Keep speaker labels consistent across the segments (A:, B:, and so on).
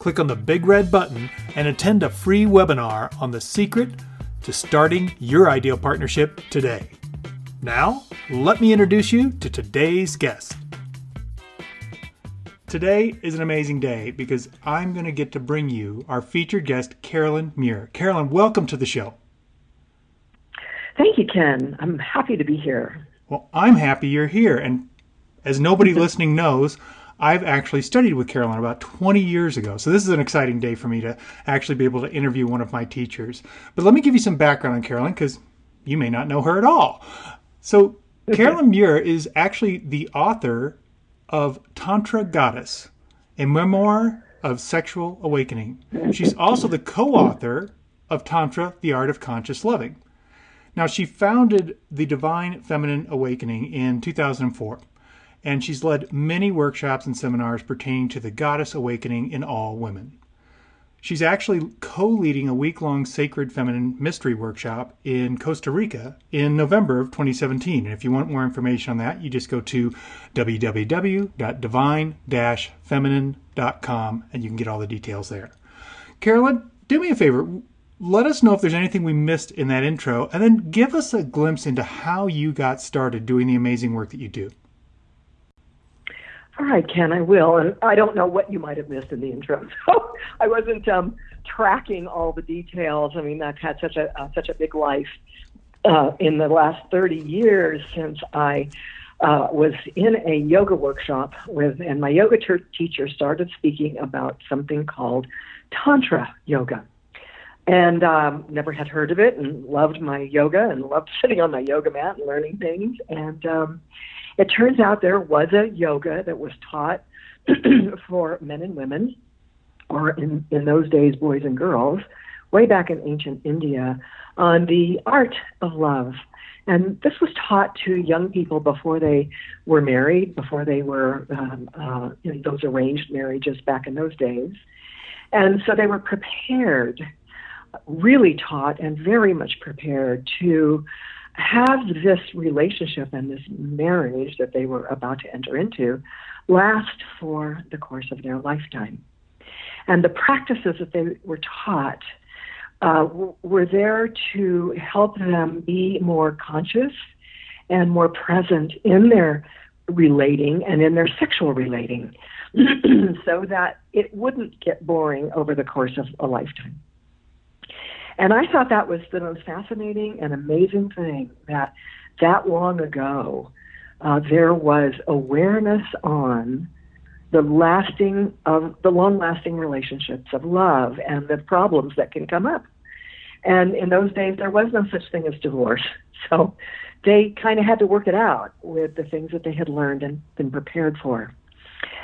A: click on the big red button and attend a free webinar on the secret to starting your ideal partnership today. Now, let me introduce you to today's guest. Today is an amazing day because I'm going to get to bring you our featured guest, Carolyn Muir. Carolyn, welcome to the show.
B: Thank you, Ken. I'm happy to be here.
A: Well, I'm happy you're here. And as nobody listening knows, I've actually studied with Carolyn about 20 years ago. So this is an exciting day for me to actually be able to interview one of my teachers. But let me give you some background on Carolyn because you may not know her at all. So Carolyn Muir is actually the author of Tantra Goddess, a memoir of sexual awakening. She's also the co-author of Tantra: The Art of Conscious Loving. Now, she founded the Divine Feminine Awakening in 2004 and she's led many workshops and seminars pertaining to the goddess awakening in all women. She's actually co leading a week long sacred feminine mystery workshop in Costa Rica in November of 2017. And if you want more information on that, you just go to www.divine feminine.com and you can get all the details there. Carolyn, do me a favor. Let us know if there's anything we missed in that intro, and then give us a glimpse into how you got started doing the amazing work that you do.
B: All right, Ken, I will. And I don't know what you might have missed in the intro, so I wasn't um, tracking all the details. I mean, I've had such a uh, such a big life uh, in the last 30 years since I uh, was in a yoga workshop with, and my yoga teacher started speaking about something called Tantra yoga. And um, never had heard of it, and loved my yoga, and loved sitting on my yoga mat and learning things. And um, it turns out there was a yoga that was taught for men and women, or in, in those days, boys and girls, way back in ancient India, on the art of love. And this was taught to young people before they were married, before they were um, uh, those arranged marriages back in those days. And so they were prepared, really taught, and very much prepared to have this relationship and this marriage that they were about to enter into last for the course of their lifetime. And the practices that they were taught uh, were there to help them be more conscious and more present in their relating and in their sexual relating so that it wouldn't get boring over the course of a lifetime. And I thought that was the most fascinating and amazing thing that that long ago uh, there was awareness on the lasting of the long lasting relationships of love and the problems that can come up. And in those days, there was no such thing as divorce. So they kind of had to work it out with the things that they had learned and been prepared for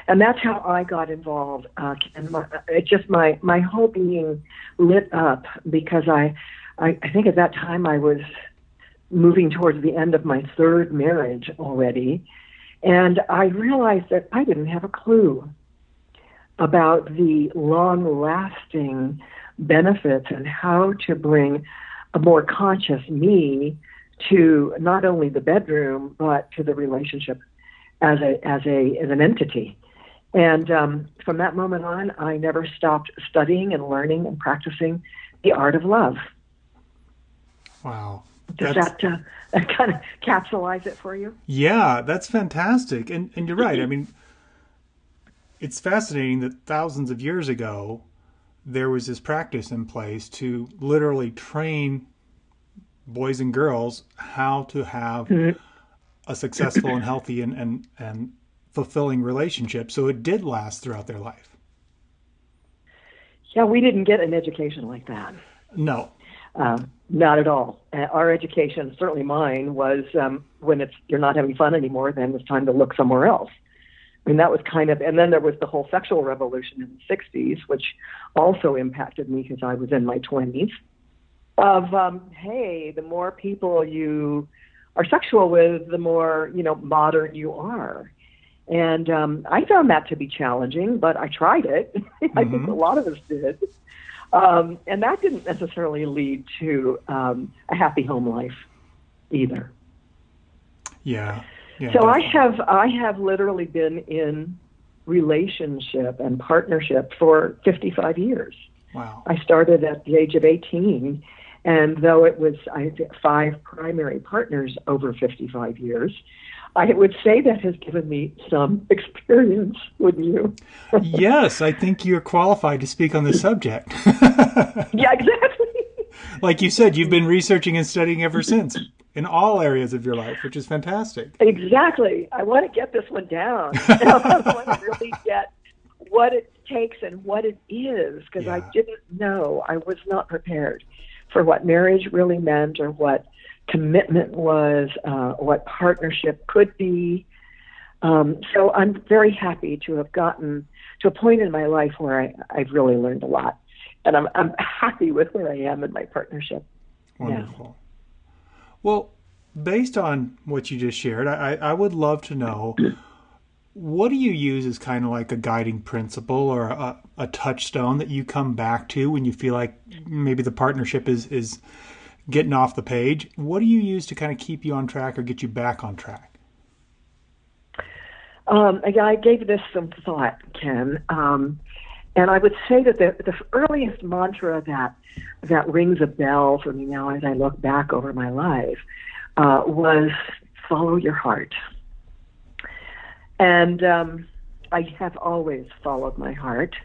B: and that's how I got involved. Uh, and my, it just my my whole being lit up because I, I I think at that time I was moving towards the end of my third marriage already, and I realized that I didn't have a clue about the long lasting benefits and how to bring a more conscious me to not only the bedroom but to the relationship as a as a as an entity and um, from that moment on, I never stopped studying and learning and practicing the art of love.
A: Wow.
B: Does that's, that uh, kind of capsulize it for you?
A: Yeah, that's fantastic. And, and you're right. I mean, it's fascinating that thousands of years ago, there was this practice in place to literally train boys and girls how to have mm-hmm. a successful and healthy and, and, and fulfilling relationship. So it did last throughout their life.
B: Yeah, we didn't get an education like that.
A: No.
B: Um, not at all. Uh, our education, certainly mine, was um, when it's you're not having fun anymore, then it's time to look somewhere else. I mean, that was kind of, and then there was the whole sexual revolution in the 60s, which also impacted me because I was in my 20s. of um, hey, the more people you are sexual with, the more you know modern you are. And um, I found that to be challenging, but I tried it. I think
A: Mhm.
B: a lot of us did. Um, and that didn't necessarily lead to um, a happy home life either.
A: Yeah. Yeah.
B: so I have I have literally been in relationship and partnership for 55 years.
A: Wow.
B: I started at the age of 18, and though it was I had five primary partners over 55 years, I would say that has given me some experience. Wouldn't you?
A: yes, I think you're qualified to speak on this subject.
B: Yeah, exactly.
A: like you said, you've been researching and studying ever since in all areas of your life, which is fantastic.
B: Exactly. I want to get this one down. I want to really get what it takes and what it is because I didn't know. I was not prepared for what marriage really meant or what commitment was, uh, what partnership could be. Um, so I'm very happy to have gotten to a point in my life where I, I've really learned a lot. And I'm, I'm happy with where I am in my partnership.
A: Wonderful. Well, based on what you just shared, I, I I would love to know what do you use as kind of like a guiding principle or a, a touchstone that you come back to when you feel like maybe the partnership is, is getting off the page? What do you use to kind of keep you on track or get you back on track?
B: Um, I, gave this some thought, Ken, um, and I would say that the, the earliest mantra that that rings a bell for me now as I look back over my life uh, was "Follow your heart," and um, I have always followed my heart,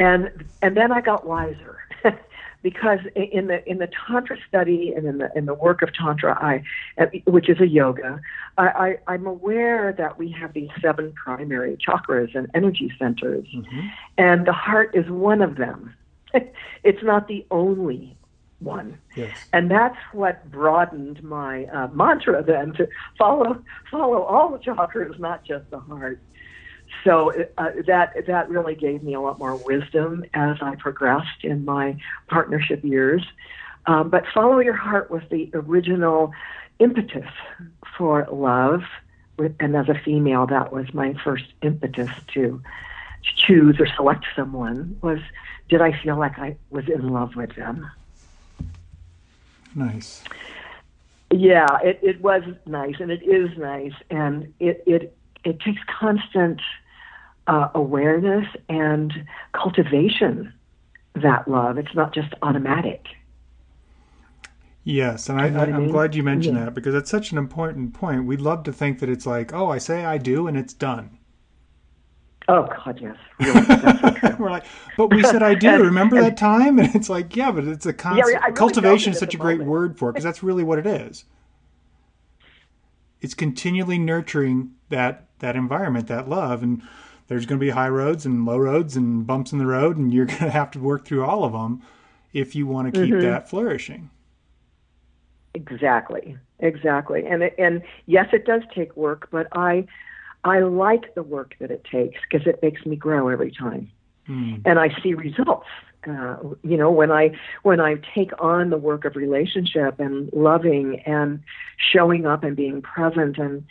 B: and and then I got wiser. Because in the in the tantra study and in the in the work of tantra, I, which is a yoga, I, I, I'm aware that we have these seven primary chakras and energy centers,
A: Mhm.
B: and the heart is one of them. it's not the only one,
A: Yes.
B: and that's what broadened my uh, mantra then to follow follow all the chakras, not just the heart. So uh, that that really gave me a lot more wisdom as I progressed in my partnership years. Um, but follow your heart was the original impetus for love, and as a female, that was my first impetus to, to choose or select someone. Was did I feel like I was in love with them?
A: Nice.
B: Yeah, it, it was nice, and it is nice, and it it it takes constant uh, awareness and cultivation. That love, it's not just automatic.
A: Yes, and I,
B: know
A: I,
B: what I
A: I'm
B: mean?
A: glad you mentioned
B: Yeah.
A: that because it's such an important point. We'd love to think that it's like, oh, I say I do, and it's done.
B: Oh God, yes, really, so.
A: We're like, but we said I do.
B: And-
A: Remember
B: and-
A: that time? And it's like, yeah, but it's a constant.
B: I really
A: cultivation is such a
B: the
A: great
B: moment.
A: word for it because that's really what it is. It's continually nurturing that that environment, that love, and there's going to be high roads and low roads and bumps in the road, and you're going to have to work through all of them if you want to keep
B: Mhm.
A: that flourishing.
B: Exactly, exactly, and it, and yes, it does take work, but I I like the work that it takes because it makes me grow every time.
A: Mm.
B: and I see results. Uh, you know, when I when I take on the work of relationship and loving and showing up and being present, and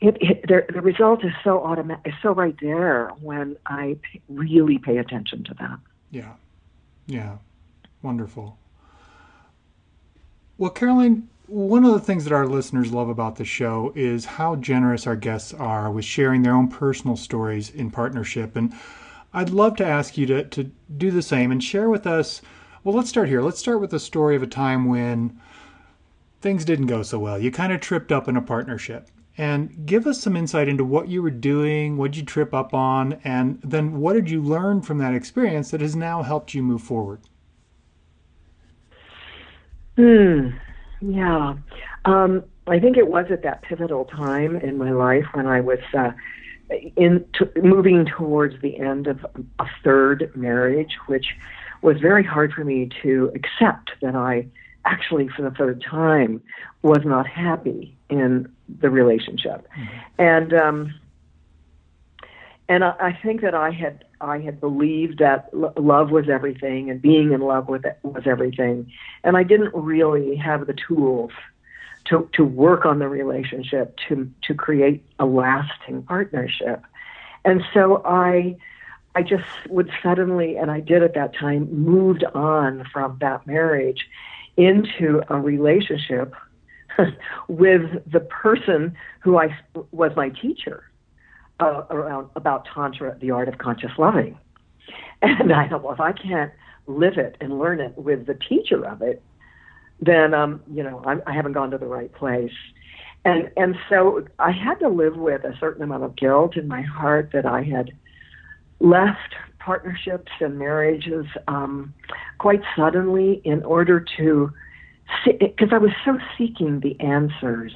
B: it, it the, result is so automatic, is so right there when I p- really pay attention to that.
A: Yeah. Yeah. Wonderful. Well, Caroline, one of the things that our listeners love about the show is how generous our guests are with sharing their own personal stories in partnership. And I'd love to ask you to, to do the same and share with us. Well, let's start here. Let's start with the story of a time when things didn't go so well. You kind of tripped up in a partnership. And give us some insight into what you were doing, what you trip up on, and then what did you learn from that experience that has now helped you move forward?
B: Hmm. Yeah. Um, I think it was at that pivotal time in my life when I was uh, in t- moving towards the end of a third marriage, which was very hard for me to accept that I actually, for the third time, was not happy in the relationship. And um, and I, I think that I had I had believed that l- love was everything and being in love with it was everything, and I didn't really have the tools to to work on the relationship to to create a lasting partnership, and so I. I just would suddenly, and I did at that time, moved on from that marriage into a relationship with the person who I was my teacher uh, around about tantra, the art of conscious loving. And I thought, well, if I can't live it and learn it with the teacher of it, then um, you know I'm, I haven't gone to the right place. And and so I had to live with a certain amount of guilt in my heart that I had left partnerships and marriages um, quite suddenly in order to because I was so seeking the answers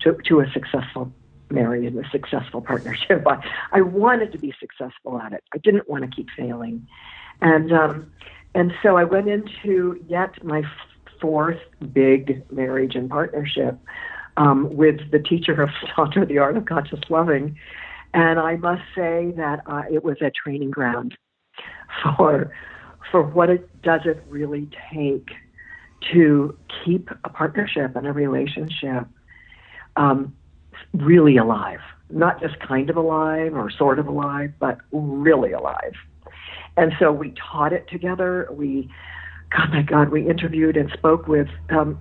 B: to to a successful marriage and a successful partnership. I, I wanted to be successful at it. I didn't want to keep failing. And, um, and so I went into yet my fourth big marriage and partnership um, with the teacher of Tantra, the art of conscious loving. And I must say that uh, it was a training ground for for what it does it really take to keep a partnership and a relationship um, really alive, not just kind of alive or sort of alive, but really alive. And so we taught it together. We, God, my God, we interviewed and spoke with um,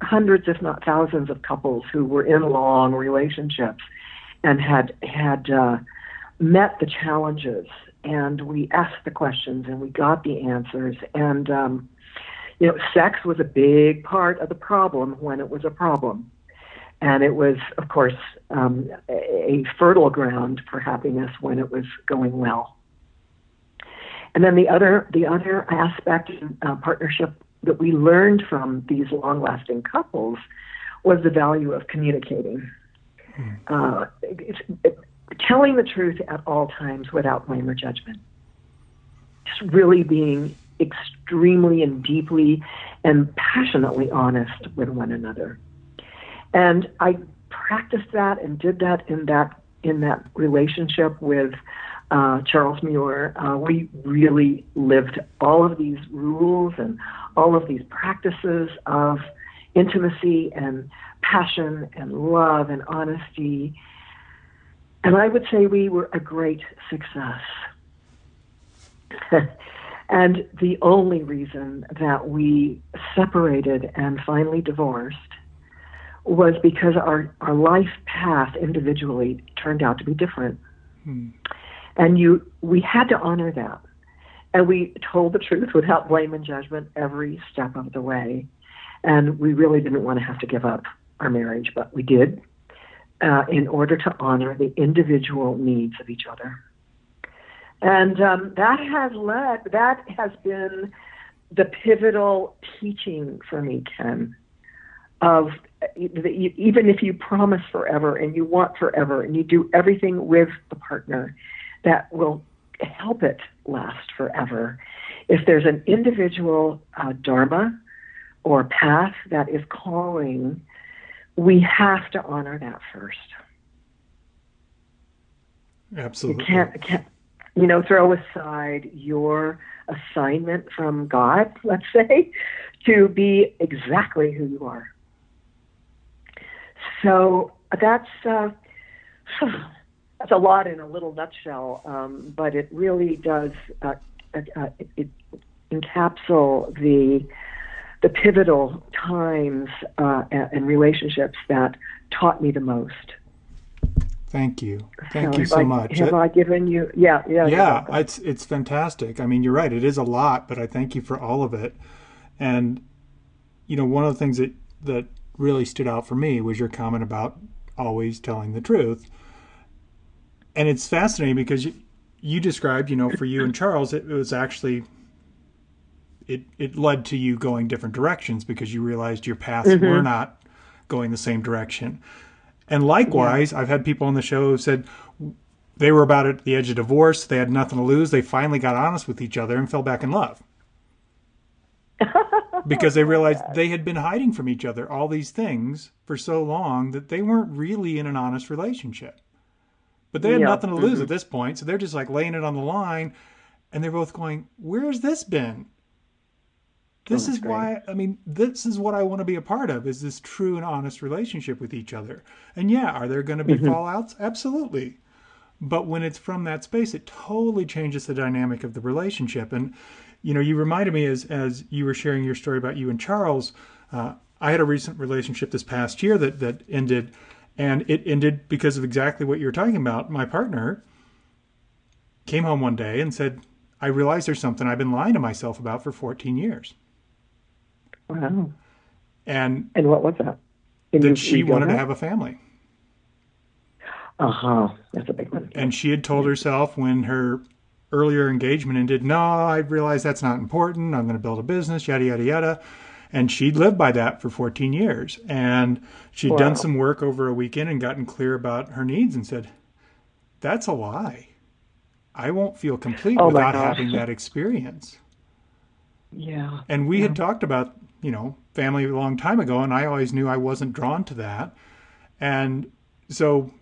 B: hundreds, if not thousands, of couples who were in long relationships and had had uh, met the challenges. And we asked the questions and we got the answers. And um, you know, sex was a big part of the problem when it was a problem and it was, of course, um, a fertile ground for happiness when it was going well. And then the other, the other aspect in uh, partnership that we learned from these long-lasting couples was the value of communicating, mm. uh, it, telling the truth at all times without blame or judgment. Just really being extremely and deeply and passionately honest with one another. And I practiced that and did that in that in that relationship with uh, Charles Muir. Uh, we really lived all of these rules and all of these practices of intimacy and passion and love and honesty. And I would say we were a great success. and the only reason that we separated and finally divorced was because our, our life path individually turned out to be different. Hmm. And you we had to honor that. And we told the truth without blame and judgment every step of the way. And we really didn't want to have to give up our marriage, but we did uh, in order to honor the individual needs of each other. And um, that has led, that has been the pivotal teaching for me, Ken, of even if you promise forever and you want forever and you do everything with the partner that will help it last forever. If there's an individual uh, dharma or path that is calling, we have to honor that first.
A: Absolutely.
B: You can't, can't you know, throw aside your assignment from God, let's say, to be exactly who you are. So that's uh, that's a lot in a little nutshell, um, but it really does uh, uh, uh it, it encapsulate the the pivotal times uh, and relationships that taught me the most.
A: Thank you. Thank you so
B: I,
A: much.
B: Have it, I given you? Yeah, yeah.
A: Yeah, it's it's fantastic. I mean, you're right. It is a lot, but I thank you for all of it. And you know, one of the things that that really stood out for me was your comment about always telling the truth. And it's fascinating because you, you described, you know, for you and Charles, it, it was actually it it led to you going different directions because you realized your paths mm-hmm. were not going the same direction. And likewise, yeah. I've had people on the show who said they were about at the edge of divorce, they had nothing to lose, they finally got honest with each other and fell back in love. because they realized they had been hiding from each other all these things for so long that they weren't really in an honest relationship. But they had
B: Yeah.
A: nothing to lose at mm-hmm. this point, so they're just like laying it on the line, and they're both going, "Where's this been?" This
B: Oh,
A: is
B: that's
A: why I mean, this is what I want to be a part of is this true and honest relationship with each other. And yeah, are there going to be fallouts? Absolutely. But when it's from that space, it totally changes the dynamic of the relationship. And you know, you reminded me as as you were sharing your story about you and Charles. Uh, I had a recent relationship this past year that that ended, and it ended because of exactly what you're talking about. My partner came home one day and said, "I realize there's something I've been lying to myself about for 14 years."
B: Wow.
A: and
B: And what was that? You-
A: that she
B: you
A: wanted to have a family.
B: Uh huh. That's a big one.
A: And she had told herself when her earlier engagement ended, no, I realize that's not important. I'm going to build a business, yada, yada, yada. And she'd lived by that for 14 years. And she'd
B: Wow.
A: done some work over a weekend and gotten clear about her needs and said, that's a lie. I won't feel complete
B: Oh
A: without having that experience.
B: Yeah.
A: And we had talked about, you know, family a long time ago, and I always knew I wasn't drawn to that. And so,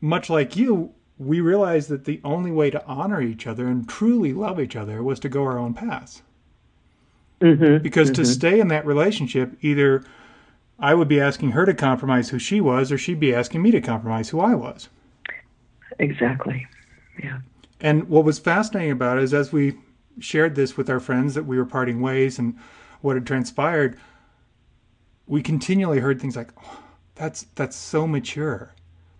A: much like you, we realized that the only way to honor each other and truly love each other was to go our own paths.
B: Mm-hmm.
A: Because to stay in that relationship, either I would be asking her to compromise who she was, or she'd be asking me to compromise who I was.
B: Exactly. Yeah.
A: And what was fascinating about it is as we shared this with our friends that we were parting ways and what had transpired, we continually heard things like, oh, "That's that's so mature,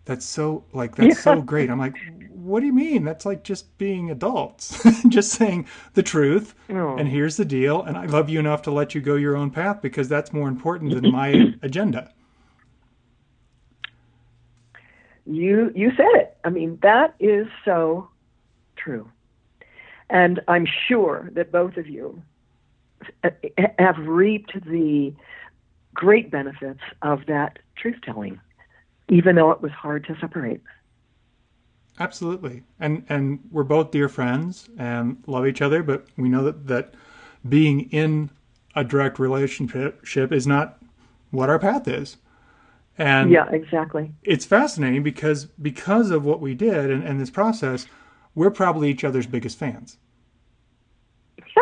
A: that's so like that's so great." I'm like, "What do you mean? That's like just being adults, just saying the truth."
B: Oh.
A: And here's the deal, and I love you enough to let you go your own path because that's more important than my agenda.
B: You you said it. I mean, that is so true. And I'm sure that both of you have reaped the great benefits of that truth telling, even though it was hard to separate.
A: Absolutely. And and we're both dear friends and love each other, but we know that that being in a direct relationship is not what our path is. And
B: Yeah, exactly.
A: it's fascinating because because of what we did and, and this process, we're probably each other's biggest fans.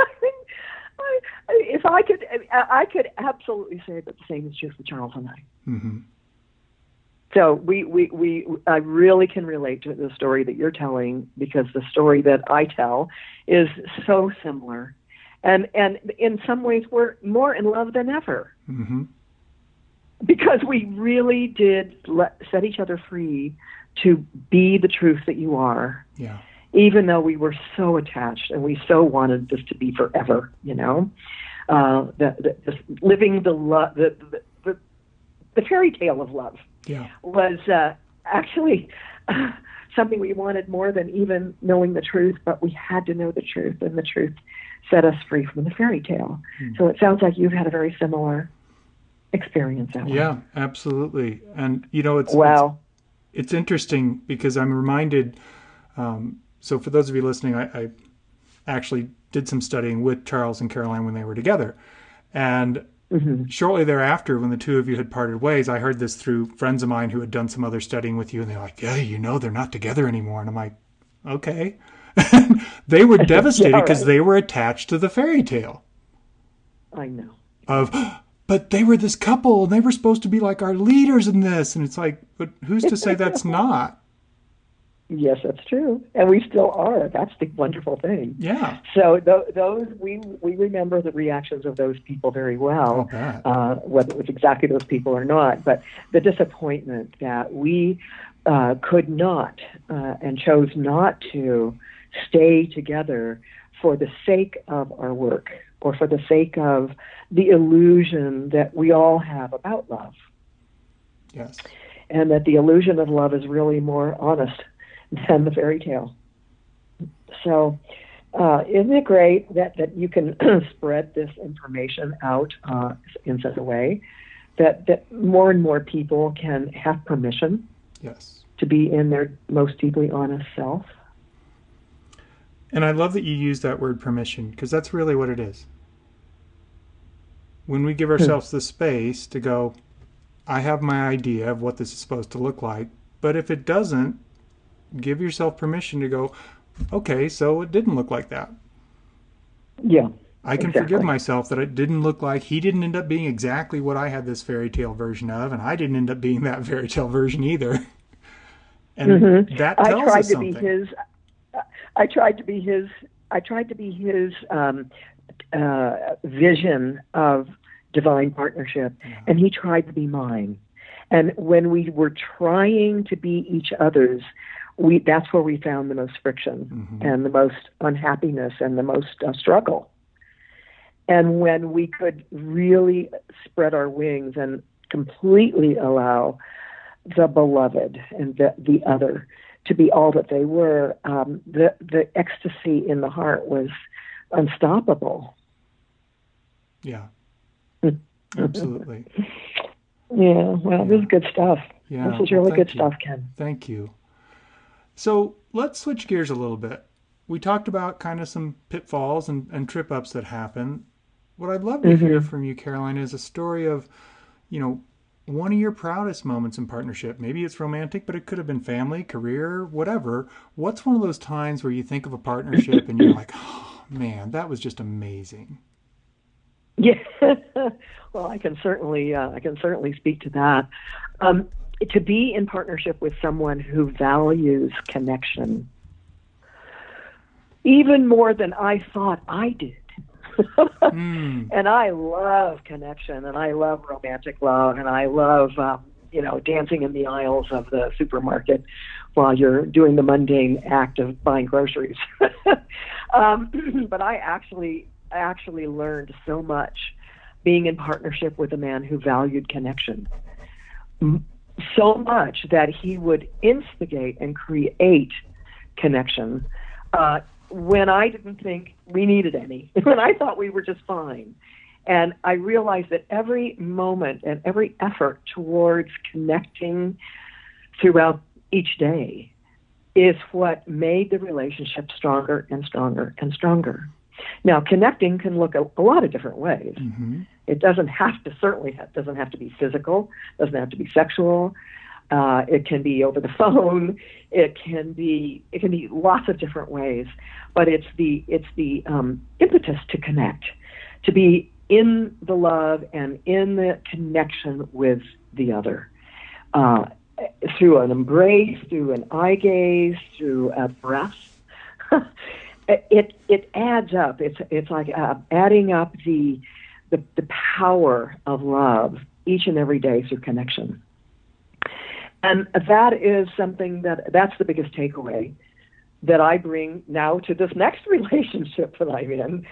B: If I could, I could absolutely say that the same is true for Charles and I.
A: hmm
B: So we, we, we, I really can relate to the story that you're telling because the story that I tell is so similar, and and in some ways we're more in love than ever.
A: Hmm
B: because we really did let, set each other free to be the truth that you are,
A: Yeah.
B: Even though we were so attached and we so wanted this to be forever. You know, uh, the, living the, lo- the, the the fairy tale of love
A: Yeah.
B: was uh, actually uh, something we wanted more than even knowing the truth, but we had to know the truth, and the truth set us free from the fairy tale. So it sounds like you've had a very similar experience.
A: Yeah, absolutely. And you know, it's it's, it's interesting because I'm reminded. Um, so, for those of you listening, I, I actually did some studying with Charles and Caroline when they were together, and
B: hmm
A: shortly thereafter, when the two of you had parted ways, I heard this through friends of mine who had done some other studying with you, and they're like, "Yeah, you know, they're not together anymore." And I'm like, "Okay." they were devastated
B: Yeah,
A: because
B: right.
A: they were attached to the fairy tale
B: I know.
A: of, but they were this couple and they were supposed to be like our leaders in this, and it's like, but who's to say that's not?
B: Yes, that's true, and we still are. That's the wonderful thing.
A: Yeah.
B: So th- those we we remember the reactions of those people very well. Uh, whether it was exactly those people or not. But the disappointment that we uh, could not uh, and chose not to stay together for the sake of our work or for the sake of the illusion that we all have about love.
A: Yes.
B: And that the illusion of love is really more honest than the fairy tale. So, uh, isn't it great that, that you can spread this information out uh, in such a way that, that more and more people can have permission
A: Yes.
B: to be in their most deeply honest self?
A: And I love that you use that word permission because that's really what it is. When we give ourselves the space to go, I have my idea of what this is supposed to look like, but if it doesn't, give yourself permission to go, okay, so it didn't look like that.
B: Yeah.
A: I can
B: Exactly.
A: forgive myself that it didn't look like he didn't end up being exactly what I had this fairy tale version of, and I didn't end up being that fairy tale version either. And that
B: Mm-hmm. I
A: tells
B: tried
A: us
B: to
A: something.
B: be his. I tried to be his. I tried to be his um, uh, vision of divine partnership, and he tried to be mine. And when we were trying to be each other's, we that's where we found the most friction
A: Mm-hmm.
B: and the most unhappiness and the most uh, struggle. And when we could really spread our wings and completely allow the beloved and the, the other to be all that they were, um, the, the ecstasy in the heart was unstoppable.
A: Yeah.
B: Mm.
A: Absolutely.
B: Yeah, well, this is good stuff.
A: Yeah.
B: this is really
A: thank
B: good
A: you.
B: stuff, Ken.
A: Thank you. So let's switch gears a little bit. We talked about kind of some pitfalls and, and trip ups that happen. What I'd love to
B: Mm-hmm.
A: hear from you, Caroline, is a story of, you know, one of your proudest moments in partnership. Maybe it's romantic, but it could have been family, career, whatever. What's one of those times where you think of a partnership and you're like, oh, man, that was just amazing?
B: Yeah. well, I can certainly uh, I can certainly speak to that. Um, to be in partnership with someone who values connection even more than I thought I did.
A: Hmm.
B: and I love connection, and I love romantic love, and I love um, you know dancing in the aisles of the supermarket while you're doing the mundane act of buying groceries. um, but I actually actually learned so much being in partnership with a man who valued connection. So much that he would instigate and create connection uh, when I didn't think we needed any, when I thought we were just fine. And I realized that every moment and every effort towards connecting throughout each day is what made the relationship stronger and stronger and stronger. Now, connecting can look a, a lot of different ways.
A: hmm
B: It doesn't have to certainly ha- doesn't have to be physical, doesn't have to be sexual. Uh, it can be over the phone. It can be it can be lots of different ways. But it's the it's the um, impetus to connect, to be in the love and in the connection with the other, uh, through an embrace, through an eye gaze, through a breath. it it adds up. It's it's like uh, adding up the, the the power of love each and every day through connection. And that is something that that's the biggest takeaway that I bring now to this next relationship that I'm in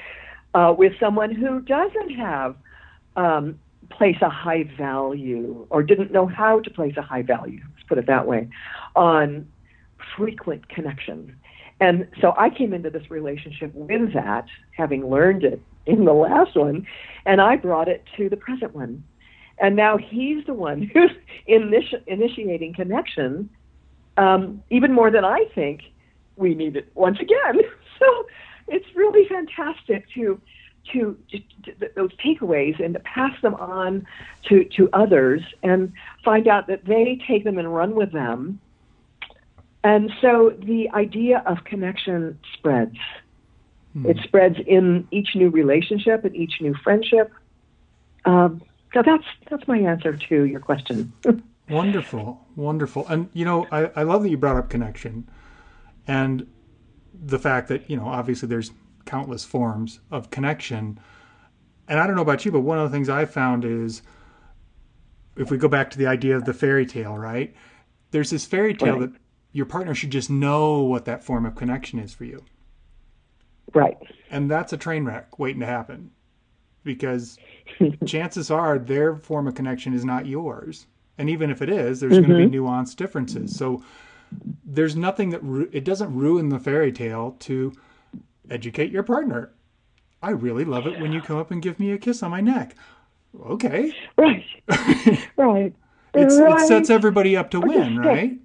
B: uh, with someone who doesn't have um, place a high value or didn't know how to place a high value. Let's put it that way on frequent connection. And so I came into this relationship with that, having learned it in the last one, and I brought it to the present one. And now he's the one who's initi- initiating connection, um, even more than I think we need it once again. So it's really fantastic to to, to, to those takeaways and to pass them on to to others and find out that they take them and run with them. And so the idea of connection spreads. It spreads in each new relationship and each new friendship. Um, so that's that's my answer to your question.
A: Wonderful, wonderful. And you know, I, I love that you brought up connection and the fact that, you know, obviously there's countless forms of connection. And I don't know about you, but one of the things I found is if we go back to the idea of the fairy tale, right? There's this fairy tale
B: Right.
A: that your partner should just know what that form of connection is for you.
B: Right.
A: And that's a train wreck waiting to happen because chances are their form of connection is not yours. And even if it is, there's going to be mm-hmm. nuanced differences. So there's nothing that ru- it doesn't ruin the fairy tale to educate your partner. I really love it when you come up and give me a kiss on my neck. Okay.
B: Right. right.
A: It sets everybody up to win, right?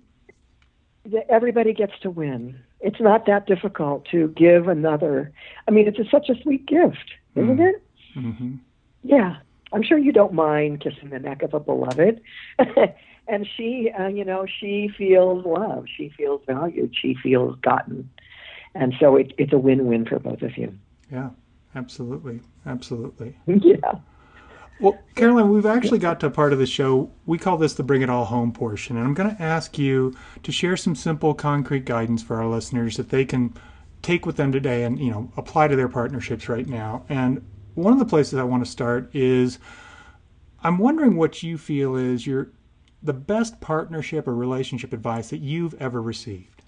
B: everybody gets to win. It's not that difficult to give another. I mean, it's a, such a sweet gift, isn't it?
A: hmm
B: Yeah. I'm sure you don't mind kissing the neck of a beloved. and she, uh, you know, she feels loved. She feels valued. She feels gotten, and so it, it's a win-win for both of you.
A: Yeah, absolutely, absolutely.
B: yeah.
A: Well, Caroline, we've actually got to a part of the show. We call this the Bring It All Home portion. And I'm going to ask you to share some simple, concrete guidance for our listeners that they can take with them today and, you know, apply to their partnerships right now. And one of the places I want to start is I'm wondering what you feel is your the best partnership or relationship advice that you've ever received.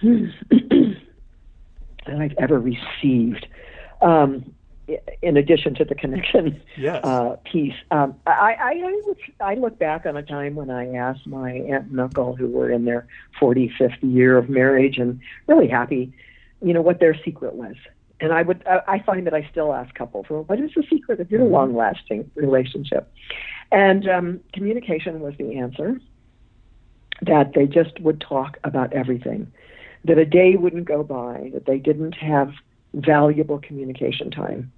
B: that I've ever received. Um, in addition to the connection
A: yes.
B: uh, piece, um, I, I, I, look, I look back on a time when I asked my aunt and uncle, who were in their 45th year of marriage and really happy, you know, what their secret was. And I would, I find that I still ask couples, well, what is the secret of your mm-hmm. long-lasting relationship? And um, communication was the answer. That they just would talk about everything. That a day wouldn't go by that they didn't have valuable communication time.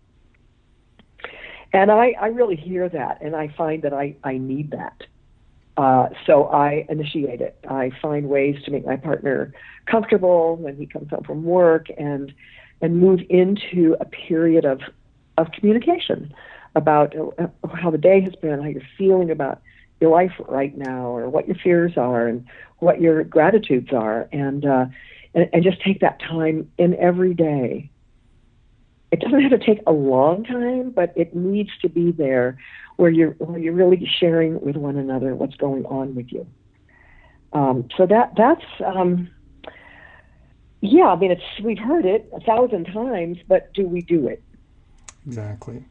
B: And I, I really hear that, and I find that I, I need that. Uh, so I initiate it. I find ways to make my partner comfortable when he comes home from work, and and move into a period of of communication about uh, how the day has been, how you're feeling about your life right now, or what your fears are, and what your gratitudes are, and uh, and, and just take that time in every day it doesn't have to take a long time, but it needs to be there where you're where you're really sharing with one another what's going on with you. Um, so that that's um, yeah. I mean, it's we've heard it a thousand times, but do we do it?
A: Exactly.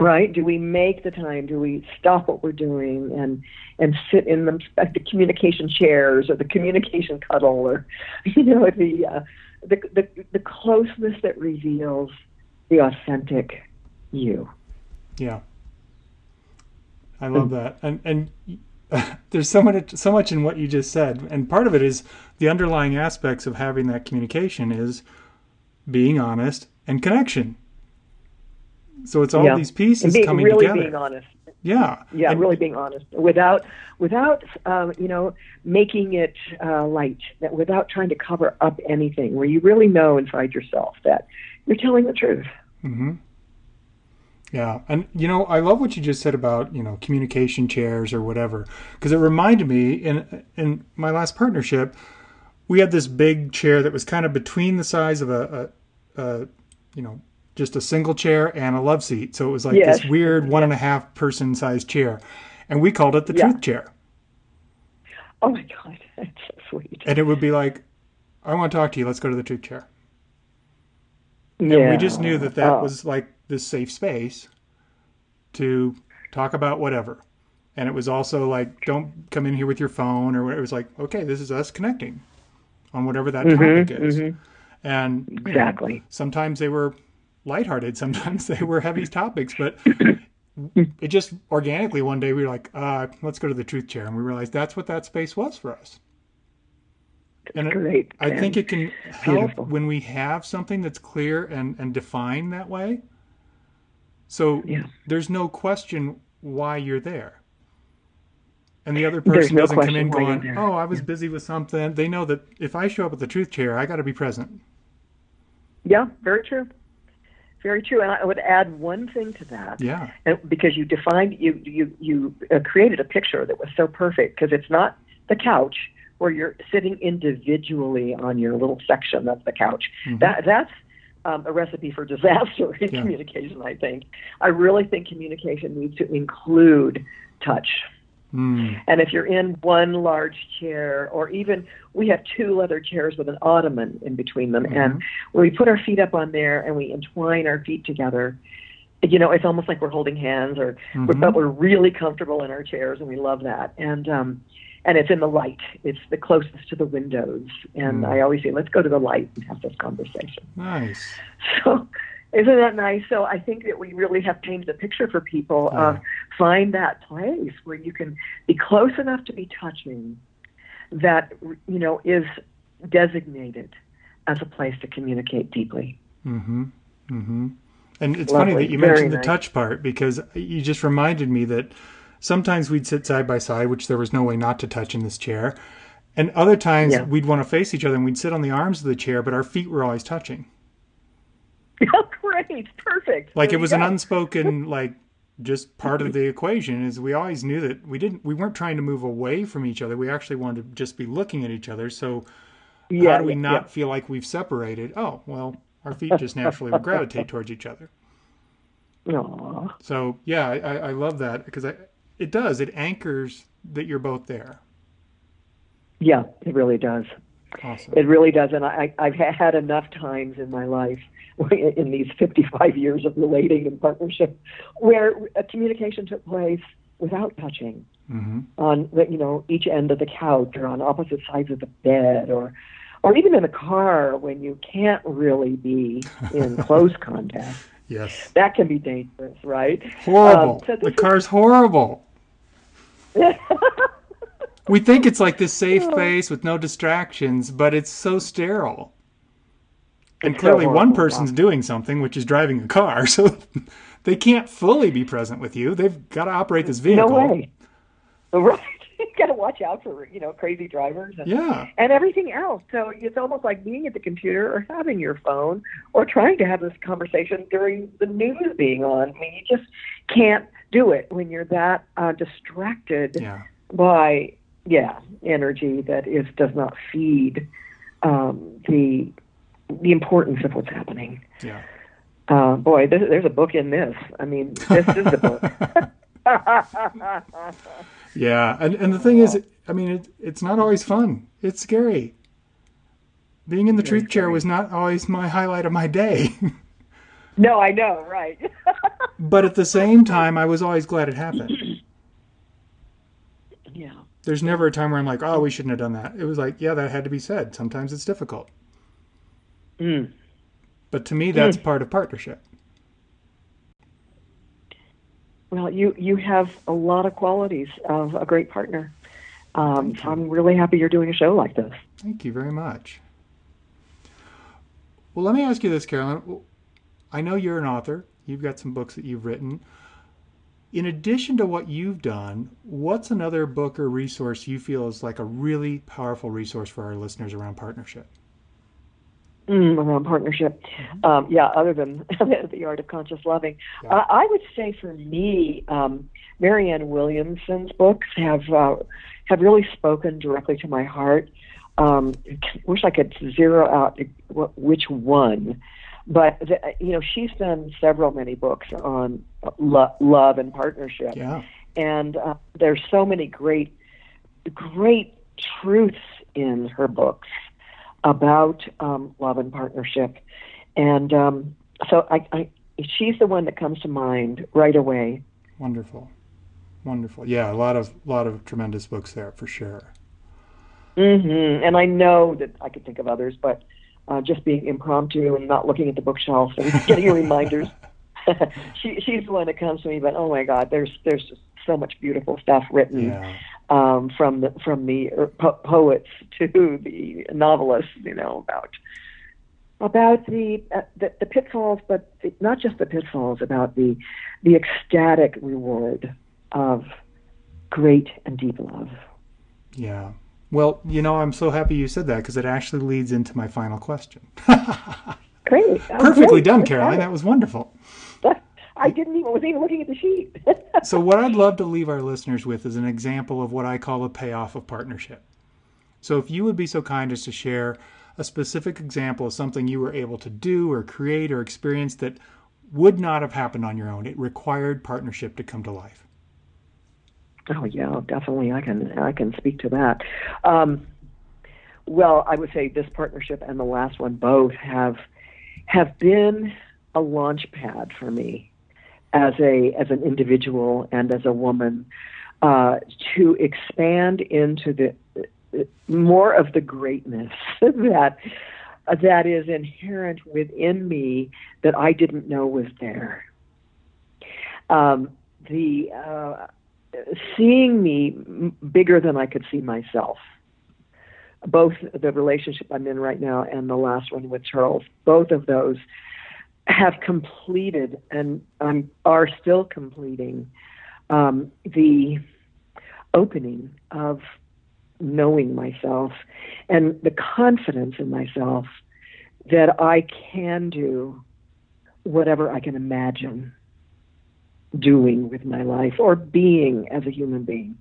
B: Right? Do we make the time? Do we stop what we're doing and and sit in the, the communication chairs or the communication cuddle or you know the uh, the, the, the closeness that reveals the authentic you.
A: Yeah. I love that. And, and there's so much, so much in what you just said. And part of it is the underlying aspects of having that communication is being honest and connection. So it's all yeah. these pieces
B: being,
A: coming
B: really
A: together.
B: being honest.
A: Yeah.
B: Yeah, and, really being honest without without um, you know making it uh, light, that without trying to cover up anything, where you really know inside yourself that you're telling the truth.
A: Mm-hmm. Yeah, and you know I love what you just said about you know communication chairs or whatever because it reminded me in in my last partnership we had this big chair that was kind of between the size of a, a, a you know just a single chair and a love seat. So it was like yes. this weird one and a half person sized chair. And we called it the yeah. truth chair.
B: Oh my God, that's so sweet.
A: And it would be like, I want to talk to you. Let's go to the truth chair. Yeah. And we just knew that that oh. was like this safe space to talk about whatever. And it was also like, don't come in here with your phone or whatever. It was like, okay, this is us connecting on whatever that mm-hmm, topic is. Mm-hmm. And
B: exactly.
A: Know, sometimes they were lighthearted. Sometimes they were heavy topics, but it just organically one day we were like, uh, let's go to the truth chair, and we realized that's what that space was for us.
B: And great.
A: I think it can help Beautiful. when we have something that's clear and, and defined that way. So yeah. there's no question why you're there. And the other person no doesn't come in going, "Oh, I was yeah. busy with something." They know that if I show up at the truth chair, I got to be present.
B: Yeah, very true. Very true, and I would add one thing to that.
A: Yeah.
B: And because you defined, you you you uh, created a picture that was so perfect because it's not the couch where you're sitting individually on your little section. of the couch. Mm-hmm. That that's um, a recipe for disaster in yeah. communication. I think. I really think communication needs to include touch.
A: Mm.
B: And if you're in one large chair, or even we have two leather chairs with an ottoman in between them, mm-hmm. and we put our feet up on there and we entwine our feet together, you know, it's almost like we're holding hands, or mm-hmm. we're, but we're really comfortable in our chairs, and we love that. And um, and it's in the light. It's the closest to the windows. And mm. I always say, let's go to the light and have this conversation.
A: Nice.
B: So isn't that nice? So I think that we really have painted a picture for people yeah. of find that place where you can be close enough to be touching that you know is designated as a place to communicate deeply.
A: Mm-hmm. Mm-hmm. And it's
B: Lovely.
A: funny that you
B: Very
A: mentioned the
B: nice.
A: touch part because you just reminded me that sometimes we'd sit side by side, which there was no way not to touch in this chair. And other times
B: Yeah.
A: we'd want to face each other and we'd sit on the arms of the chair, but our feet were always touching.
B: Great, perfect.
A: Like
B: There
A: it was an unspoken, like, just part of the equation is we always knew that we didn't we weren't trying to move away from each other. We actually wanted to just be looking at each other. So
B: yeah,
A: how do we
B: yeah,
A: not feel like we've separated? Oh well our feet just naturally would gravitate towards each other.
B: Yeah. Aw.
A: so yeah i, I I love that because I, it does. It anchors that you're both there.
B: Yeah, it really does.
A: awesome.
B: It really does, and I, I've had enough times in my life, in these 55 years of relating and partnership, where a communication took place without touching
A: hmm
B: on the, you know each end of the couch or on opposite sides of the bed or or even in a car when you can't really be in close contact.
A: yes.
B: That can be dangerous, right?
A: horrible.
B: Um, so
A: the
B: this is-
A: car's horrible. We think it's like this safe place with no distractions but it's so sterile and
B: It's
A: clearly one person's doing something which is driving a car so they can't fully be present with you they've got to operate this vehicle
B: No way. Right. you got to watch out for you know crazy drivers and
A: yeah
B: and everything else. So it's almost like being at the computer or having your phone or trying to have this conversation during the news being on. I mean, you just can't do it when you're that uh, distracted
A: yeah
B: by yeah energy that is does not feed um, the the importance of what's happening.
A: yeah
B: Uh, boy, this, there's a book in this. I mean, this is the book.
A: yeah and, and the thing is i mean it, it's not always fun it's scary being in the truth chair was not always my highlight of my day
B: no, I know, right?
A: but at the same time i was always glad it happened
B: yeah.
A: there's never a time where i'm like oh we shouldn't have done that it was like yeah that had to be said sometimes it's difficult
B: Mm.
A: but to me that's part of partnership
B: Well, you you have a lot of qualities of a great partner. Um, I'm really happy you're doing a show like this.
A: Thank you very much. Well, let me ask you this, Carolyn. I know you're an author. You've got some books that you've written. In addition to what you've done, what's another book or resource you feel is like a really powerful resource for our listeners around partnership?
B: Mm, around partnership. Um, yeah, other than the art of conscious loving,
A: Yeah.
B: uh, I would say for me, um, Marianne Williamson's books have uh, have really spoken directly to my heart. Um, wish I could zero out which one, but the, you know she's done several many books on lo- love and partnership.
A: Yeah.
B: and uh, there's so many great, great truths in her books about um, love and partnership, and um, so I, I, she's the one that comes to mind right away.
A: Wonderful. Wonderful. Yeah, a lot of lot of tremendous books there for sure.
B: Mm-hmm. And I know that I could think of others, but uh, just being impromptu and not looking at the bookshelf and getting reminders. she, she's the one that comes to me. But oh my God, there's there's just so much beautiful stuff written.
A: Yeah.
B: Um, from the from the er, po- poets to the novelists, you know about about the uh, the, the pitfalls, but the, not just the pitfalls, about the the ecstatic reward of great and deep love.
A: Yeah. Well, you know, I'm so happy you said that because it actually leads into my final question.
B: Great, Oh,
A: Perfectly
B: great.
A: done, Caroline. That was wonderful.
B: I didn't even wasn't even looking at the sheet.
A: So, what I'd love to leave our listeners with is an example of what I call a payoff of partnership. So, if you would be so kind as to share a specific example of something you were able to do or create or experience that would not have happened on your own, it required partnership to come to life.
B: Oh yeah, definitely. I can I can speak to that. Um, well, I would say this partnership and the last one both have have been a launch pad for me as a as an individual and as a woman uh, to expand into the more of the greatness that that is inherent within me that I didn't know was there. Um, the uh, seeing me bigger than I could see myself. Both the relationship I'm in right now and the last one with Charles, both of those have completed and um, are still completing um, the opening of knowing myself and the confidence in myself that I can do whatever I can imagine doing with my life or being as a human being.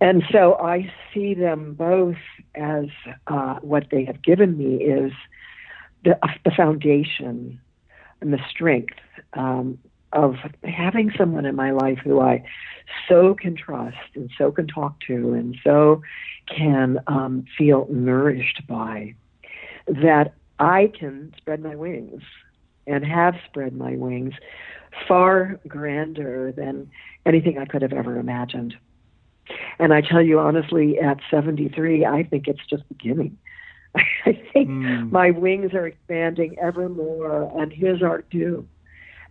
B: And so I see them both as uh, what they have given me is the, uh, the foundation and the strength um, of having someone in my life who I so can trust and so can talk to and so can um, feel nourished by that I can spread my wings and have spread my wings far grander than anything I could have ever imagined. And I tell you honestly, at 73, I think it's just beginning. I think mm. my wings are expanding ever more, and his are too.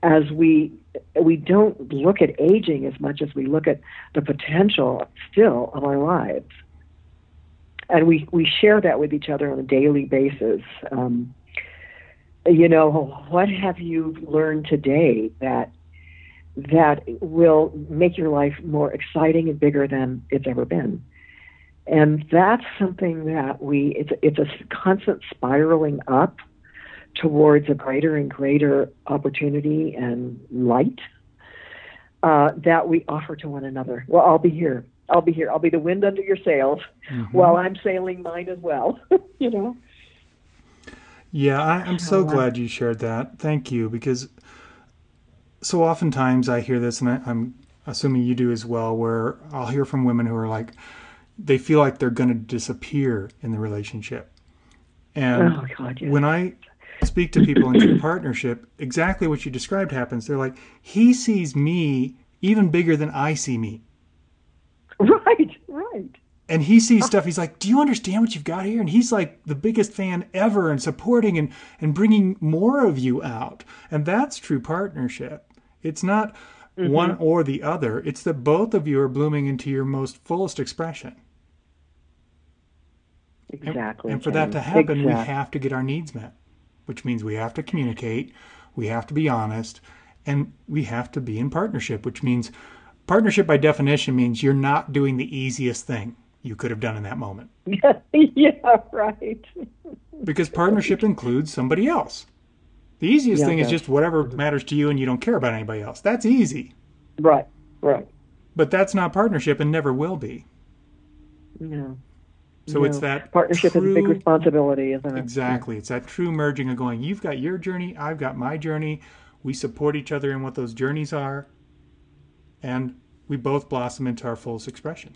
B: As we we don't look at aging as much as we look at the potential still of our lives, and we we share that with each other on a daily basis. Um, you know, what have you learned today that that will make your life more exciting and bigger than it's ever been. And that's something that we, it's, it's a constant spiraling up towards a greater and greater opportunity and light uh, that we offer to one another. Well, I'll be here. I'll be here. I'll be the wind under your sails mm-hmm. while I'm sailing mine as well, you know?
A: Yeah, I, am so glad you shared that. Thank you, because so oftentimes I hear this, and I, I'm assuming you do as well, where I'll hear from women who are like, they feel like they're going to disappear in the relationship. And oh, God, yeah. when I speak to people in true partnership, exactly what you described happens. They're like, he sees me even bigger than I see me.
B: Right, right.
A: And he sees stuff. He's like, "Do you understand what you've got here?" And he's like the biggest fan ever, and supporting and and bringing more of you out. And that's true partnership. It's not mm-hmm. one or the other. It's that both of you are blooming into your most fullest expression.
B: Exactly.
A: And, and for that to happen, exactly. we have to get our needs met, which means we have to communicate, we have to be honest, and we have to be in partnership, which means partnership by definition means you're not doing the easiest thing you could have done in that moment.
B: yeah, right.
A: because partnership includes somebody else. The easiest yeah, thing is just whatever matters to you and you don't care about anybody else. That's easy.
B: Right, right.
A: But that's not partnership and never will be.
B: No.
A: So
B: no.
A: it's that
B: partnership
A: true,
B: is a big responsibility, isn't it?
A: Exactly. It's that true merging of going, you've got your journey, I've got my journey. We support each other in what those journeys are, and we both blossom into our fullest expression.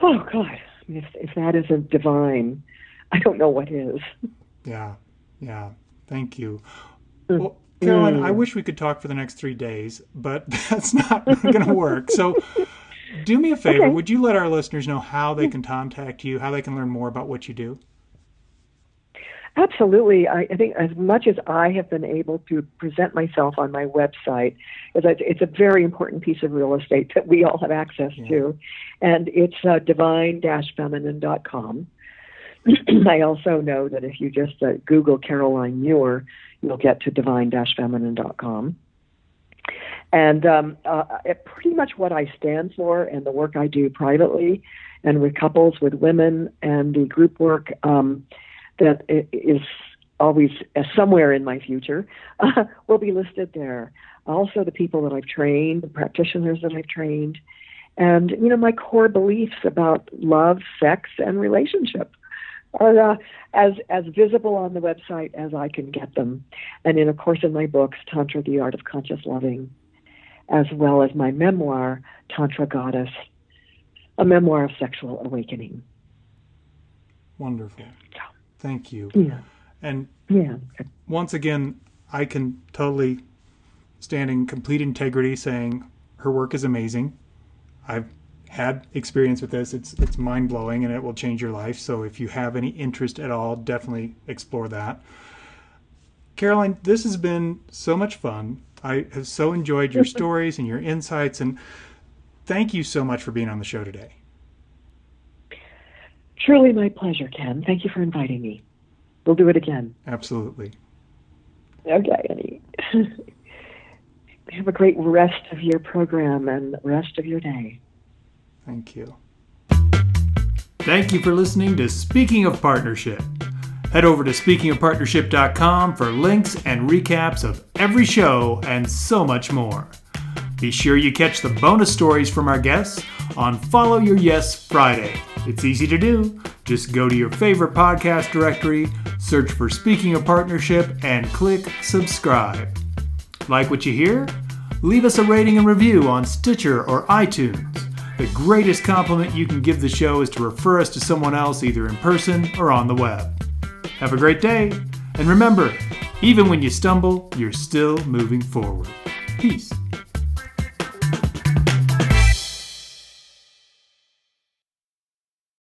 B: Oh God. If if that isn't divine, I don't know what is.
A: Yeah. Yeah. Thank you. Mm. Well, Carolyn, I mm. wish we could talk for the next three days, but that's not going to work. So, do me a favor. Okay. Would you let our listeners know how they can contact you, how they can learn more about what you do?
B: Absolutely. I, I think as much as I have been able to present myself on my website, it's a very important piece of real estate that we all have access yeah. to, and it's uh, divine-feminine.com. I also know that if you just uh, Google Caroline Muir, you'll get to divine-feminine.com. And um, uh, pretty much what I stand for and the work I do privately and with couples, with women, and the group work um, that is always uh, somewhere in my future uh, will be listed there. Also, the people that I've trained, the practitioners that I've trained, and you know my core beliefs about love, sex, and relationship are uh, as as visible on the website as I can get them, and in of course in my books, Tantra: The Art of Conscious Loving, as well as my memoir, Tantra Goddess, a memoir of sexual awakening.
A: Wonderful. Thank you.
B: Yeah.
A: And
B: yeah.
A: once again, I can totally stand in complete integrity saying her work is amazing. I've had experience with this. It's it's mind blowing and it will change your life. So if you have any interest at all, definitely explore that. Caroline, this has been so much fun. I have so enjoyed your stories and your insights and thank you so much for being on the show today.
B: Truly my pleasure, Ken. Thank you for inviting me. We'll do it again.
A: Absolutely.
B: Okay. Have a great rest of your program and rest of your day.
A: Thank you. Thank you for listening to Speaking of Partnership. Head over to speakingofpartnership.com for links and recaps of every show and so much more. Be sure you catch the bonus stories from our guests on Follow Your Yes Friday. It's easy to do. Just go to your favorite podcast directory, search for Speaking of Partnership, and click subscribe. Like what you hear? Leave us a rating and review on Stitcher or iTunes. The greatest compliment you can give the show is to refer us to someone else either in person or on the web. Have a great day, and remember, even when you stumble, you're still moving forward. Peace.